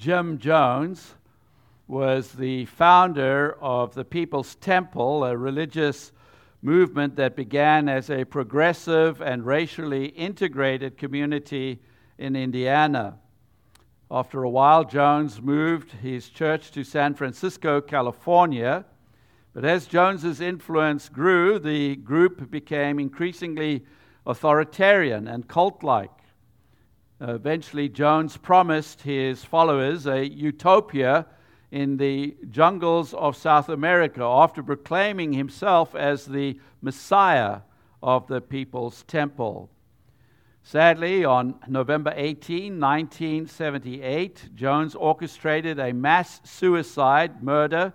Jim Jones was the founder of the People's Temple, a religious movement that began as a progressive and racially integrated community in Indiana. After a while, Jones moved his church to San Francisco, California. But as Jones's influence grew, the group became increasingly authoritarian and cult like. Eventually, Jones promised his followers a utopia in the jungles of South America after proclaiming himself as the Messiah of the People's Temple. Sadly, on November 18, 1978, Jones orchestrated a mass suicide murder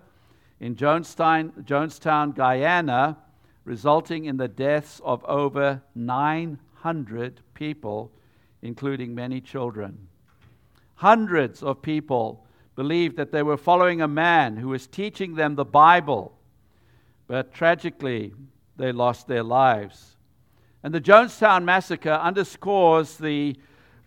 in Jonestown, Jonestown, Guyana, resulting in the deaths of over 900 people, including many children. Hundreds of people believed that they were following a man who was teaching them the Bible, but tragically, they lost their lives. And the Jonestown Massacre underscores the,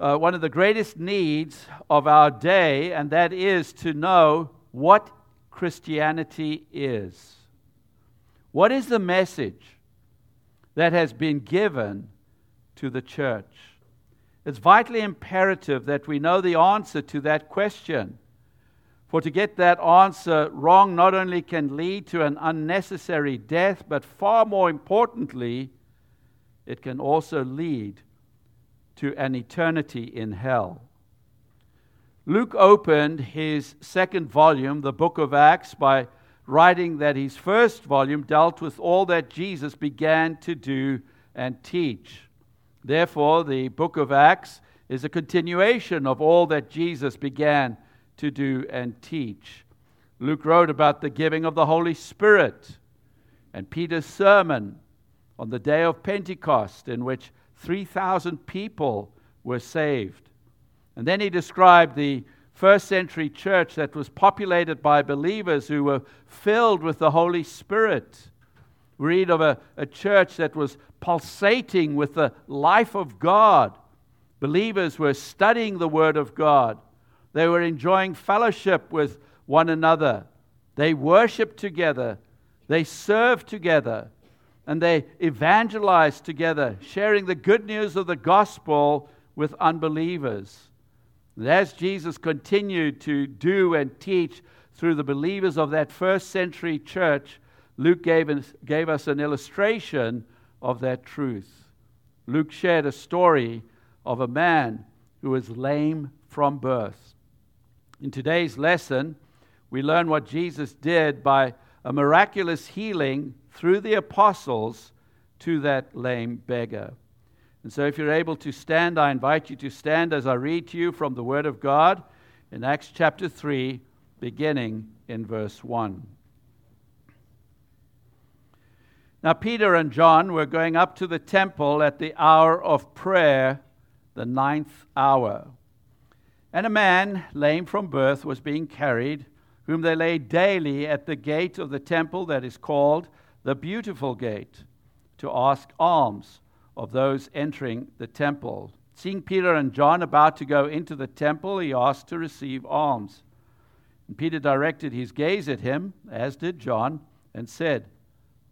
uh, one of the greatest needs of our day, and that is to know what Christianity is. What is the message that has been given to the church? It's vitally imperative that we know the answer to that question. For to get that answer wrong not only can lead to an unnecessary death, but far more importantly, it can also lead to an eternity in hell. Luke opened his second volume, the book of Acts, by writing that his first volume dealt with all that Jesus began to do and teach. Therefore, the book of Acts is a continuation of all that Jesus began to do and teach. Luke wrote about the giving of the Holy Spirit and Peter's sermon on the day of Pentecost, in which 3,000 people were saved. And then he described the first century church that was populated by believers who were filled with the Holy Spirit. We read of a, a church that was pulsating with the life of God. Believers were studying the Word of God. They were enjoying fellowship with one another. They worshiped together. They served together. And they evangelized together, sharing the good news of the gospel with unbelievers. And as Jesus continued to do and teach through the believers of that first century church, Luke gave us, gave us an illustration of that truth. Luke shared a story of a man who was lame from birth. In today's lesson, we learn what Jesus did by a miraculous healing through the apostles to that lame beggar. And so, if you're able to stand, I invite you to stand as I read to you from the Word of God in Acts chapter 3, beginning in verse 1. Now, Peter and John were going up to the temple at the hour of prayer, the ninth hour. And a man, lame from birth, was being carried, whom they laid daily at the gate of the temple that is called the Beautiful Gate, to ask alms of those entering the temple. Seeing Peter and John about to go into the temple, he asked to receive alms. And Peter directed his gaze at him, as did John, and said,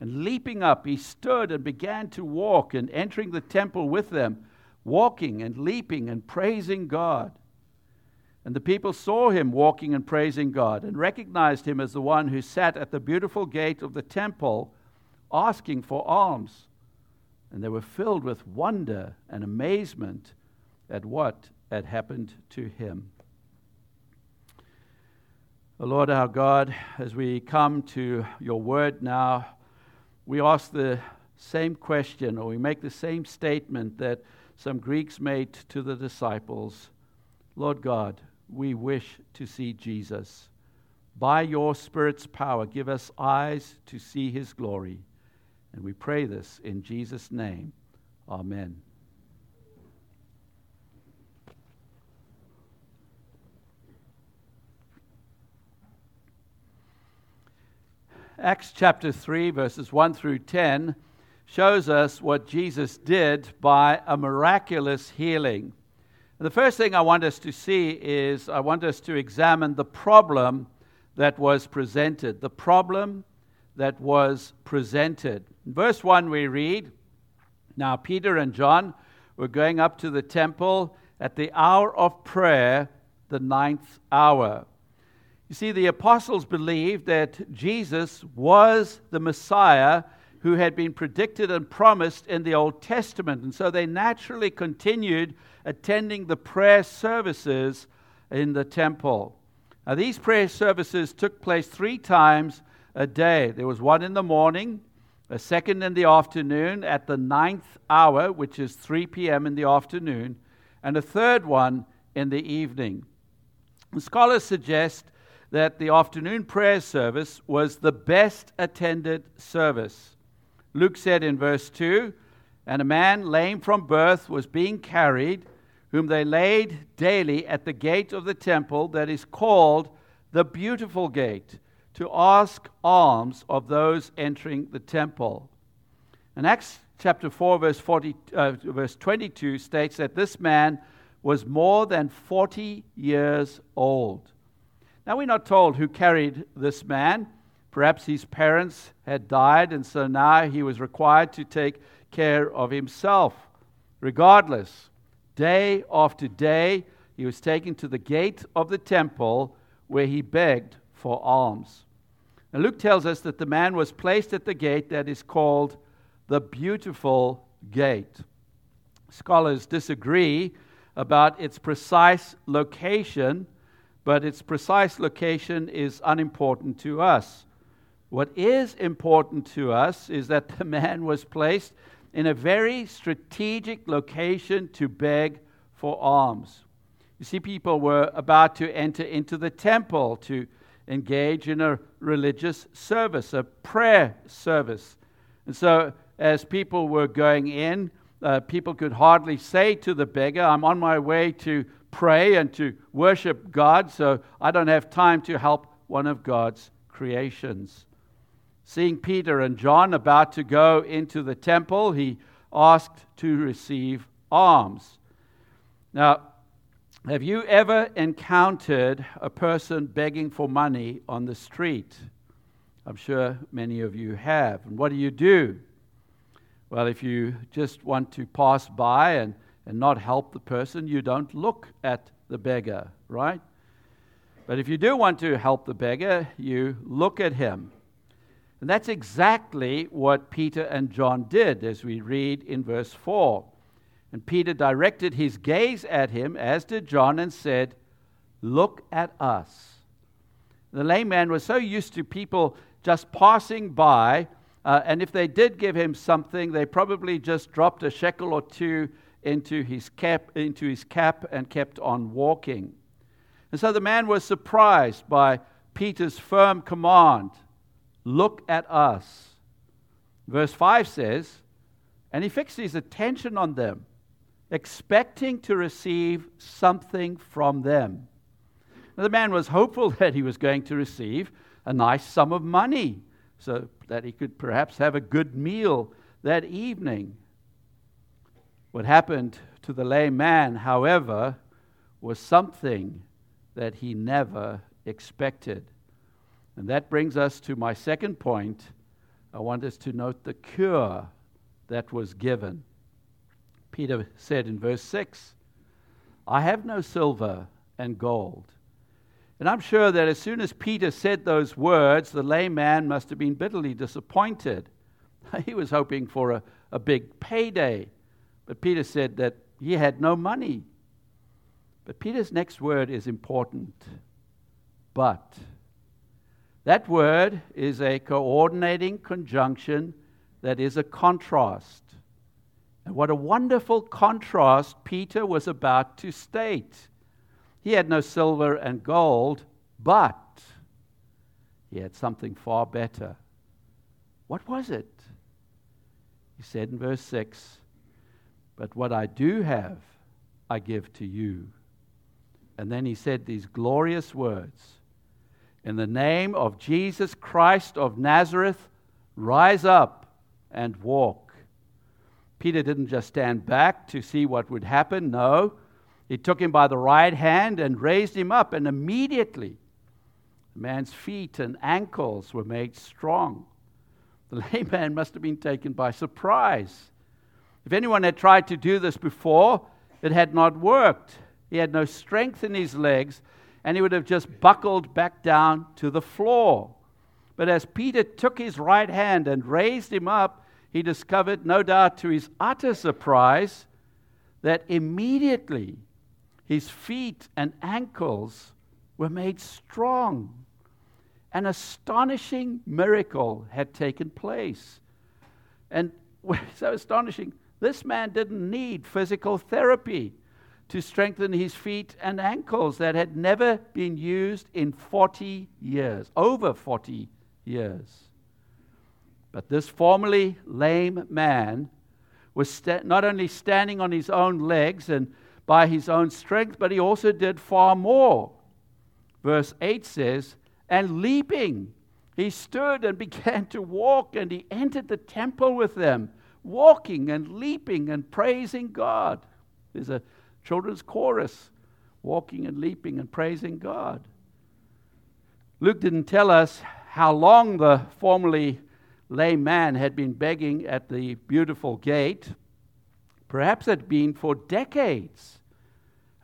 And leaping up, he stood and began to walk, and entering the temple with them, walking and leaping and praising God. And the people saw him walking and praising God, and recognized him as the one who sat at the beautiful gate of the temple, asking for alms. And they were filled with wonder and amazement at what had happened to him. O Lord our God, as we come to your word now, we ask the same question or we make the same statement that some Greeks made to the disciples Lord God, we wish to see Jesus. by your Spirit's power, give us eyes to see his glory. And we pray this in Jesus' name. Amen. Acts chapter 3, verses 1 through 10, shows us what Jesus did by a miraculous healing. And the first thing I want us to see is I want us to examine the problem that was presented. The problem that was presented. In verse 1, we read Now Peter and John were going up to the temple at the hour of prayer, the ninth hour. You see, the apostles believed that Jesus was the Messiah who had been predicted and promised in the Old Testament. And so they naturally continued attending the prayer services in the temple. Now, these prayer services took place three times a day. There was one in the morning, a second in the afternoon at the ninth hour, which is 3 p.m. in the afternoon, and a third one in the evening. And scholars suggest that the afternoon prayer service was the best attended service. Luke said in verse 2 And a man lame from birth was being carried, whom they laid daily at the gate of the temple that is called the Beautiful Gate, to ask alms of those entering the temple. And Acts chapter 4, verse, 40, uh, verse 22 states that this man was more than 40 years old. Now, we're not told who carried this man. Perhaps his parents had died, and so now he was required to take care of himself. Regardless, day after day, he was taken to the gate of the temple where he begged for alms. Now, Luke tells us that the man was placed at the gate that is called the Beautiful Gate. Scholars disagree about its precise location but its precise location is unimportant to us. What is important to us is that the man was placed in a very strategic location to beg for alms. You see, people were about to enter into the temple to engage in a religious service, a prayer service. And so, as people were going in, uh, people could hardly say to the beggar, I'm on my way to pray and to worship God, so I don't have time to help one of God's creations. Seeing Peter and John about to go into the temple, he asked to receive alms. Now, have you ever encountered a person begging for money on the street? I'm sure many of you have. And what do you do? Well, if you just want to pass by and and not help the person, you don't look at the beggar, right? But if you do want to help the beggar, you look at him. And that's exactly what Peter and John did, as we read in verse 4. And Peter directed his gaze at him, as did John, and said, Look at us. The lame man was so used to people just passing by, uh, and if they did give him something, they probably just dropped a shekel or two into his cap, into his cap and kept on walking. And so the man was surprised by Peter's firm command Look at us. Verse 5 says, And he fixed his attention on them, expecting to receive something from them. Now, the man was hopeful that he was going to receive a nice sum of money so that he could perhaps have a good meal that evening. What happened to the lame man, however, was something that he never expected. And that brings us to my second point. I want us to note the cure that was given. Peter said in verse 6, I have no silver and gold. And I'm sure that as soon as Peter said those words, the lame man must have been bitterly disappointed. He was hoping for a, a big payday but Peter said that he had no money. But Peter's next word is important. But. That word is a coordinating conjunction that is a contrast. And what a wonderful contrast Peter was about to state. He had no silver and gold, but. He had something far better. What was it? He said in verse 6 But what I do have, I give to you. And then he said these glorious words In the name of Jesus Christ of Nazareth, rise up and walk. Peter didn't just stand back to see what would happen. No, he took him by the right hand and raised him up, and immediately the man's feet and ankles were made strong. The lame man must have been taken by surprise. If anyone had tried to do this before, it had not worked. He had no strength in his legs, and he would have just buckled back down to the floor. But as Peter took his right hand and raised him up, he discovered, no doubt to his utter surprise, that immediately his feet and ankles were made strong. An astonishing miracle had taken place. And so astonishing, this man didn't need physical therapy to strengthen his feet and ankles that had never been used in 40 years, over 40 years. But this formerly lame man was sta- not only standing on his own legs and by his own strength, but he also did far more. Verse 8 says, And leaping, he stood and began to walk, and he entered the temple with them, walking and leaping and praising God. There's a children's chorus, walking and leaping and praising God. Luke didn't tell us how long the formerly lame man had been begging at the beautiful gate. Perhaps it had been for decades.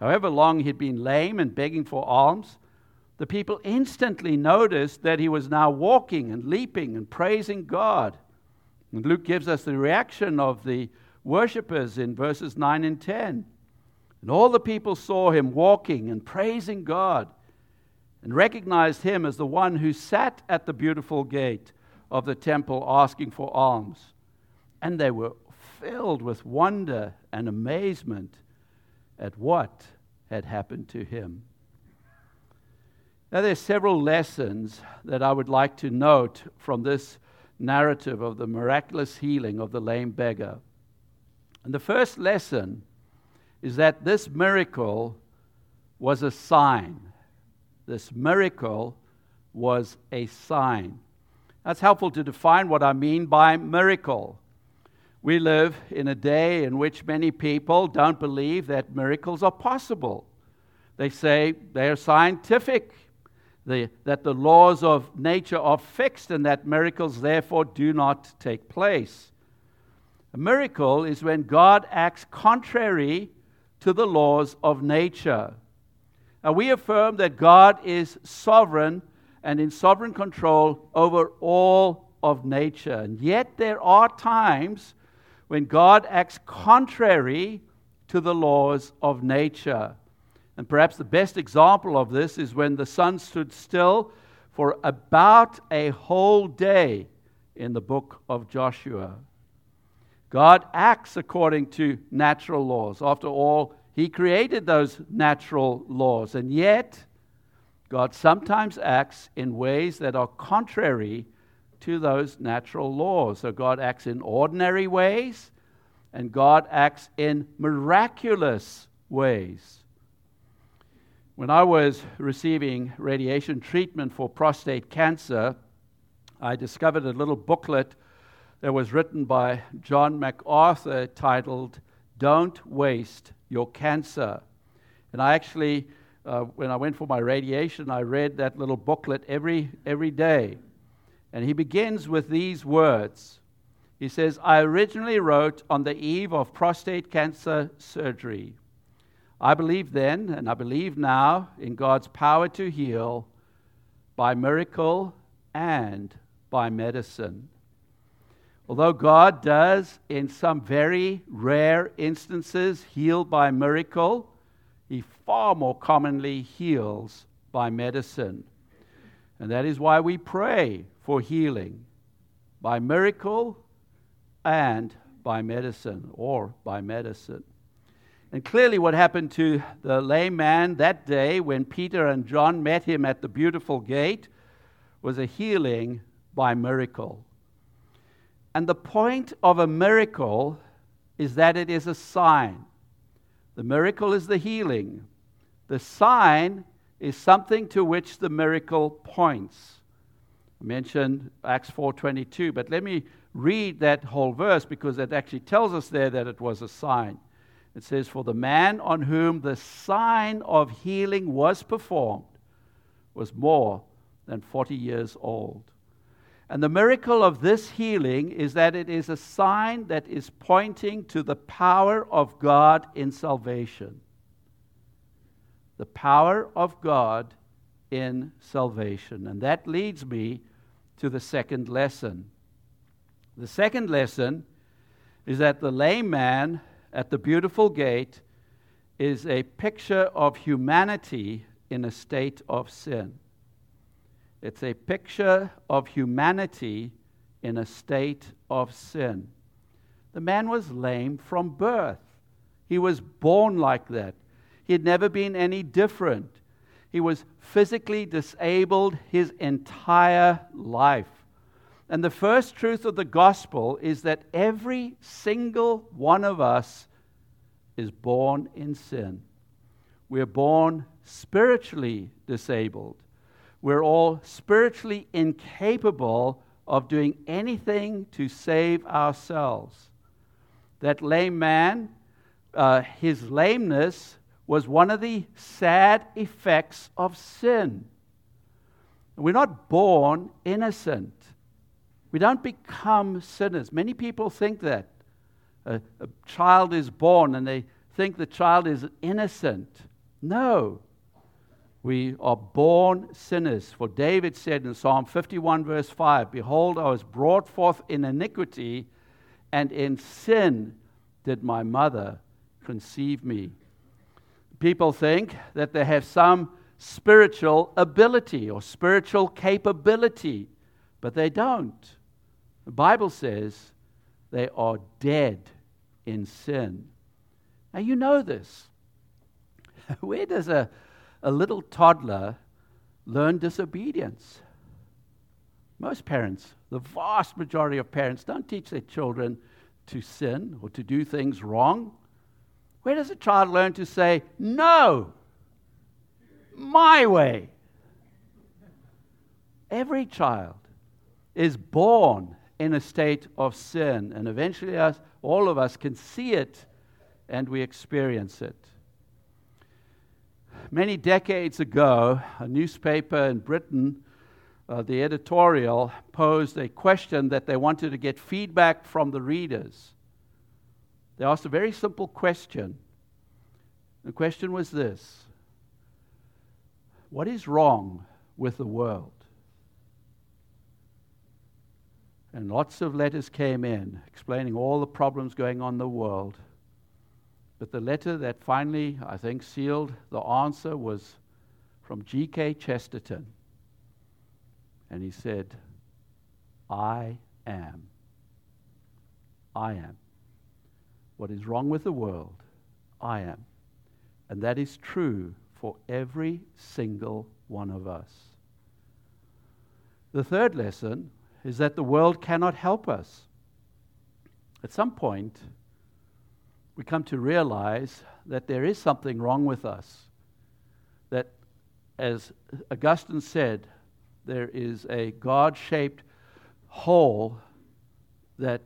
However long he'd been lame and begging for alms, the people instantly noticed that he was now walking and leaping and praising God. And Luke gives us the reaction of the worshippers in verses 9 and 10. And all the people saw him walking and praising God and recognized him as the one who sat at the beautiful gate of the temple asking for alms. And they were filled with wonder and amazement at what had happened to him. Now, there are several lessons that I would like to note from this narrative of the miraculous healing of the lame beggar. And the first lesson is that this miracle was a sign. This miracle was a sign. That's helpful to define what I mean by miracle. We live in a day in which many people don't believe that miracles are possible. They say they are scientific, the, that the laws of nature are fixed, and that miracles therefore do not take place. A miracle is when God acts contrary to the laws of nature. Now, we affirm that God is sovereign and in sovereign control over all of nature. And yet, there are times when God acts contrary to the laws of nature. And perhaps the best example of this is when the sun stood still for about a whole day in the book of Joshua. God acts according to natural laws. After all, He created those natural laws. And yet, God sometimes acts in ways that are contrary to those natural laws. So God acts in ordinary ways, and God acts in miraculous ways. When I was receiving radiation treatment for prostate cancer, I discovered a little booklet that was written by John MacArthur titled Don't Waste Your Cancer. And I actually, uh, when I went for my radiation, I read that little booklet every, every day. And he begins with these words. He says, I originally wrote on the eve of prostate cancer surgery. I believe then, and I believe now, in God's power to heal by miracle and by medicine. Although God does, in some very rare instances, heal by miracle, He far more commonly heals by medicine. And that is why we pray for healing by miracle and by medicine, or by medicine. And clearly, what happened to the lame man that day when Peter and John met him at the beautiful gate was a healing by miracle. And the point of a miracle is that it is a sign. The miracle is the healing. The sign is something to which the miracle points. I mentioned Acts 4:22, but let me read that whole verse because it actually tells us there that it was a sign. It says, For the man on whom the sign of healing was performed was more than 40 years old. And the miracle of this healing is that it is a sign that is pointing to the power of God in salvation. The power of God in salvation. And that leads me to the second lesson. The second lesson is that the lame man at the beautiful gate is a picture of humanity in a state of sin. It's a picture of humanity in a state of sin. The man was lame from birth. He was born like that. He had never been any different. He was physically disabled his entire life. And the first truth of the gospel is that every single one of us is born in sin. We're born spiritually disabled. We're all spiritually incapable of doing anything to save ourselves. That lame man, uh, his lameness was one of the sad effects of sin. We're not born innocent. We don't become sinners. Many people think that. A, a, child is born and they think the child is innocent. No. We are born sinners. For David said in Psalm 51, verse 5 Behold, I was brought forth in iniquity, and in sin did my mother conceive me. People think that they have some spiritual ability or spiritual capability, but they don't. The Bible says they are dead in sin. Now, you know this. Where does a, a little toddler learn disobedience? Most parents, the vast majority of parents, don't teach their children to sin or to do things wrong. Where does a child learn to say, no, my way? Every child is born in a state of sin. And eventually, us, all of us can see it and we experience it. Many decades ago, a newspaper in Britain, uh, the editorial, posed a question that they wanted to get feedback from the readers. They asked a very simple question. The question was this What is wrong with the world? And lots of letters came in explaining all the problems going on in the world. But the letter that finally, I think, sealed the answer was from G.K. Chesterton. And he said, I am. I am. What is wrong with the world? I am. And that is true for every single one of us. The third lesson is that the world cannot help us. At some point, we come to realize that there is something wrong with us. That, as Augustine said, there is a God shaped hole that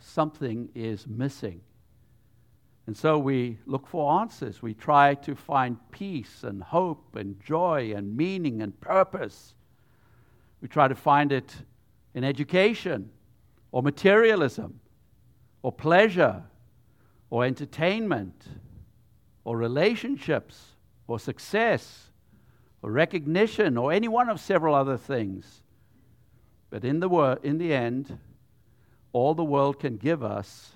something is missing. And so we look for answers. We try to find peace and hope and joy and meaning and purpose. We try to find it in education or materialism or pleasure or entertainment or relationships or success or recognition or any one of several other things. But in the, wor- in the end, all the world can give us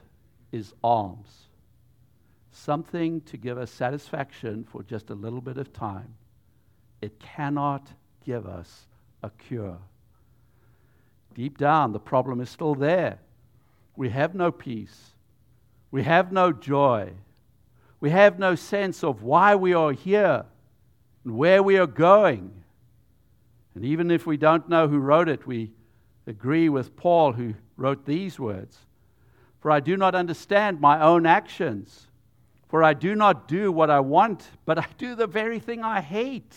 is alms. Something to give us satisfaction for just a little bit of time. It cannot give us a cure. Deep down, the problem is still there. We have no peace. We have no joy. We have no sense of why we are here and where we are going. And even if we don't know who wrote it, we agree with Paul, who wrote these words For I do not understand my own actions, for I do not do what I want, but I do the very thing I hate.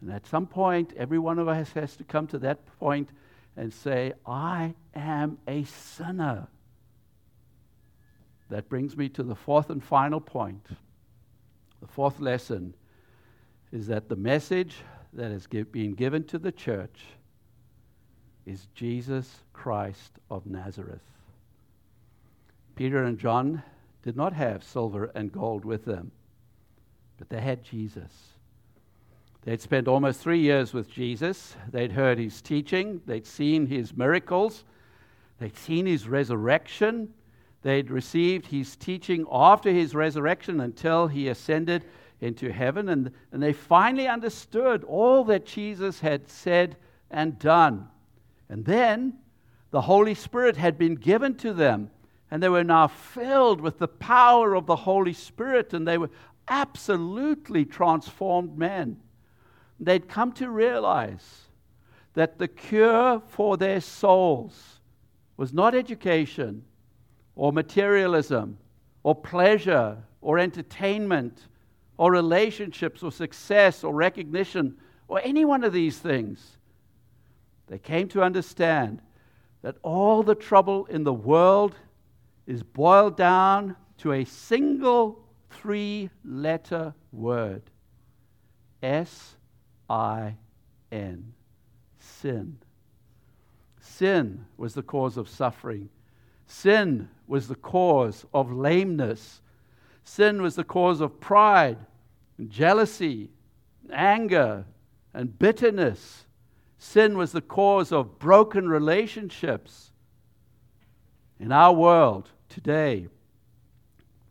And at some point, every one of us has to come to that point and say, I am a sinner. That brings me to the fourth and final point. The fourth lesson is that the message that has been given to the church is Jesus Christ of Nazareth. Peter and John did not have silver and gold with them, but they had Jesus. They'd spent almost three years with Jesus. They'd heard his teaching, they'd seen his miracles, they'd seen his resurrection. They'd received his teaching after his resurrection until he ascended into heaven. And, and they finally understood all that Jesus had said and done. And then the Holy Spirit had been given to them, and they were now filled with the power of the Holy Spirit, and they were absolutely transformed men. They'd come to realize that the cure for their souls was not education or materialism or pleasure or entertainment or relationships or success or recognition or any one of these things. They came to understand that all the trouble in the world is boiled down to a single three letter word S I N. Sin. Sin was the cause of suffering. Sin was the cause of lameness. Sin was the cause of pride, and jealousy, and anger, and bitterness. Sin was the cause of broken relationships. In our world today,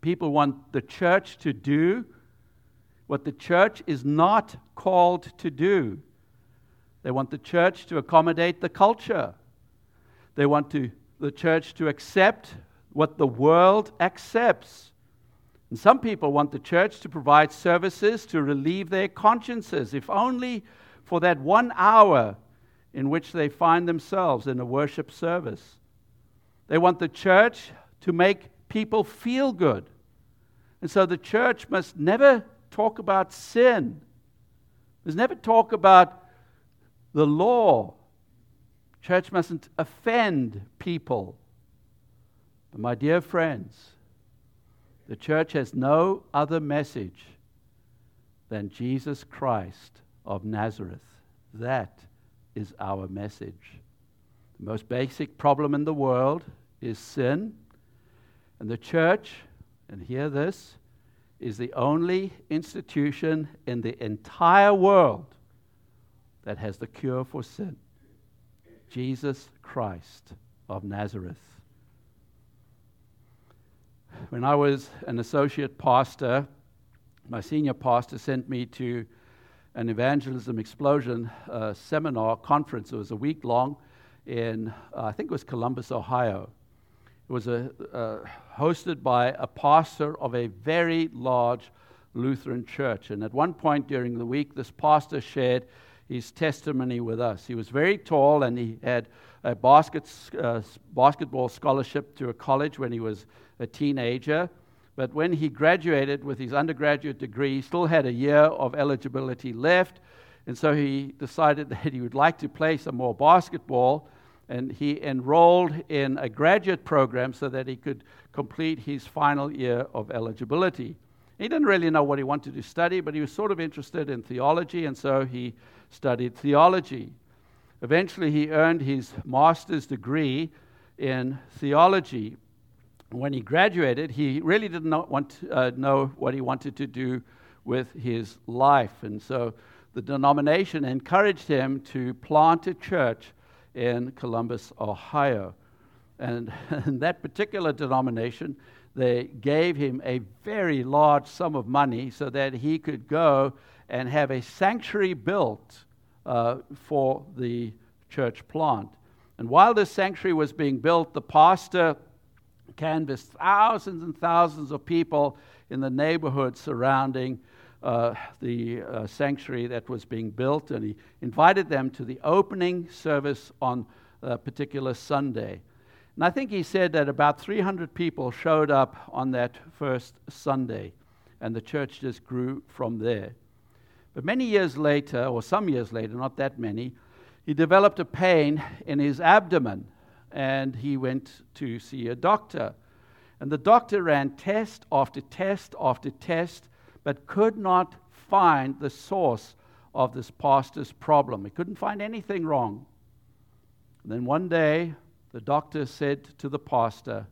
people want the church to do what the church is not called to do. They want the church to accommodate the culture. They want to, the church to accept what the world accepts. And some people want the church to provide services to relieve their consciences, if only for that one hour in which they find themselves in a worship service. They want the church to make people feel good. And so the church must never talk about sin. There's never talk about the law. Church mustn't offend people. But my dear friends, the church has no other message than Jesus Christ of Nazareth. That is our message. The most basic problem in the world is sin. And the church, and hear this, is the only institution in the entire world that has the cure for sin Jesus Christ of Nazareth. When I was an associate pastor, my senior pastor sent me to an evangelism explosion uh, seminar conference. It was a week long in, uh, I think it was Columbus, Ohio. It was a, uh, hosted by a pastor of a very large Lutheran church. And at one point during the week, this pastor shared his testimony with us. He was very tall and he had a basket, uh, basketball scholarship to a college when he was a teenager. But when he graduated with his undergraduate degree, he still had a year of eligibility left. And so he decided that he would like to play some more basketball and he enrolled in a graduate program so that he could complete his final year of eligibility. He didn't really know what he wanted to study, but he was sort of interested in theology, and so he studied theology. Eventually, he earned his master's degree in theology. When he graduated, he really did not want to, uh, know what he wanted to do with his life, and so the denomination encouraged him to plant a church in Columbus, Ohio. And in that particular denomination, they gave him a very large sum of money so that he could go and have a sanctuary built uh, for the church plant. And while this sanctuary was being built, the pastor canvassed thousands and thousands of people in the neighborhood surrounding uh, the uh, sanctuary that was being built, and he invited them to the opening service on a particular Sunday. And I think he said that about 300 people showed up on that first Sunday, and the church just grew from there. But many years later, or some years later, not that many, he developed a pain in his abdomen and he went to see a doctor. And the doctor ran test after test after test, but could not find the source of this pastor's problem. He couldn't find anything wrong. And then one day, the doctor said to the pastor,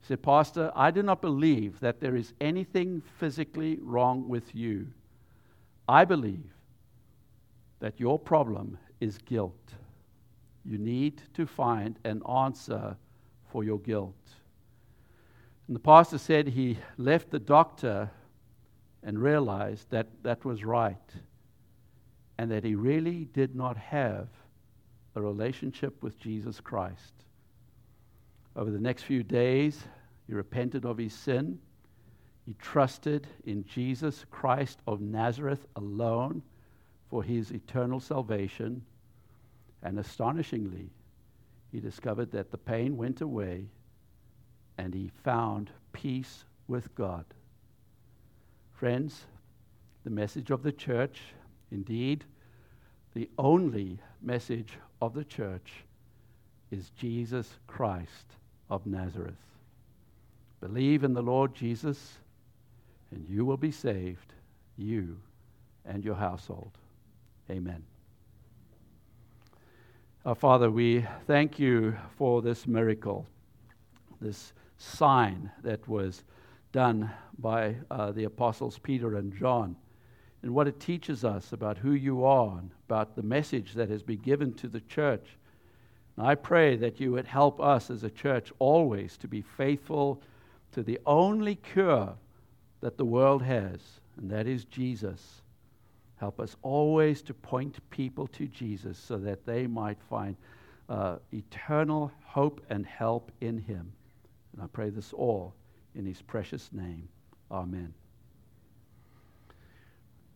he said, Pastor, I do not believe that there is anything physically wrong with you. I believe that your problem is guilt. You need to find an answer for your guilt. And the pastor said he left the doctor and realized that that was right and that he really did not have a relationship with Jesus Christ. Over the next few days, he repented of his sin. He trusted in Jesus Christ of Nazareth alone for his eternal salvation. And astonishingly, he discovered that the pain went away and he found peace with God. Friends, the message of the church, indeed, the only message of the church, is Jesus Christ of Nazareth. Believe in the Lord Jesus, and you will be saved, you and your household. Amen. Our Father, we thank you for this miracle, this sign that was done by uh, the apostles Peter and John, and what it teaches us about who you are and about the message that has been given to the church. And I pray that you would help us as a church always to be faithful to the only cure that the world has, and that is Jesus. Help us always to point people to Jesus so that they might find uh, eternal hope and help in him. And I pray this all in his precious name. Amen.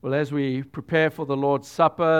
Well, as we prepare for the Lord's Supper,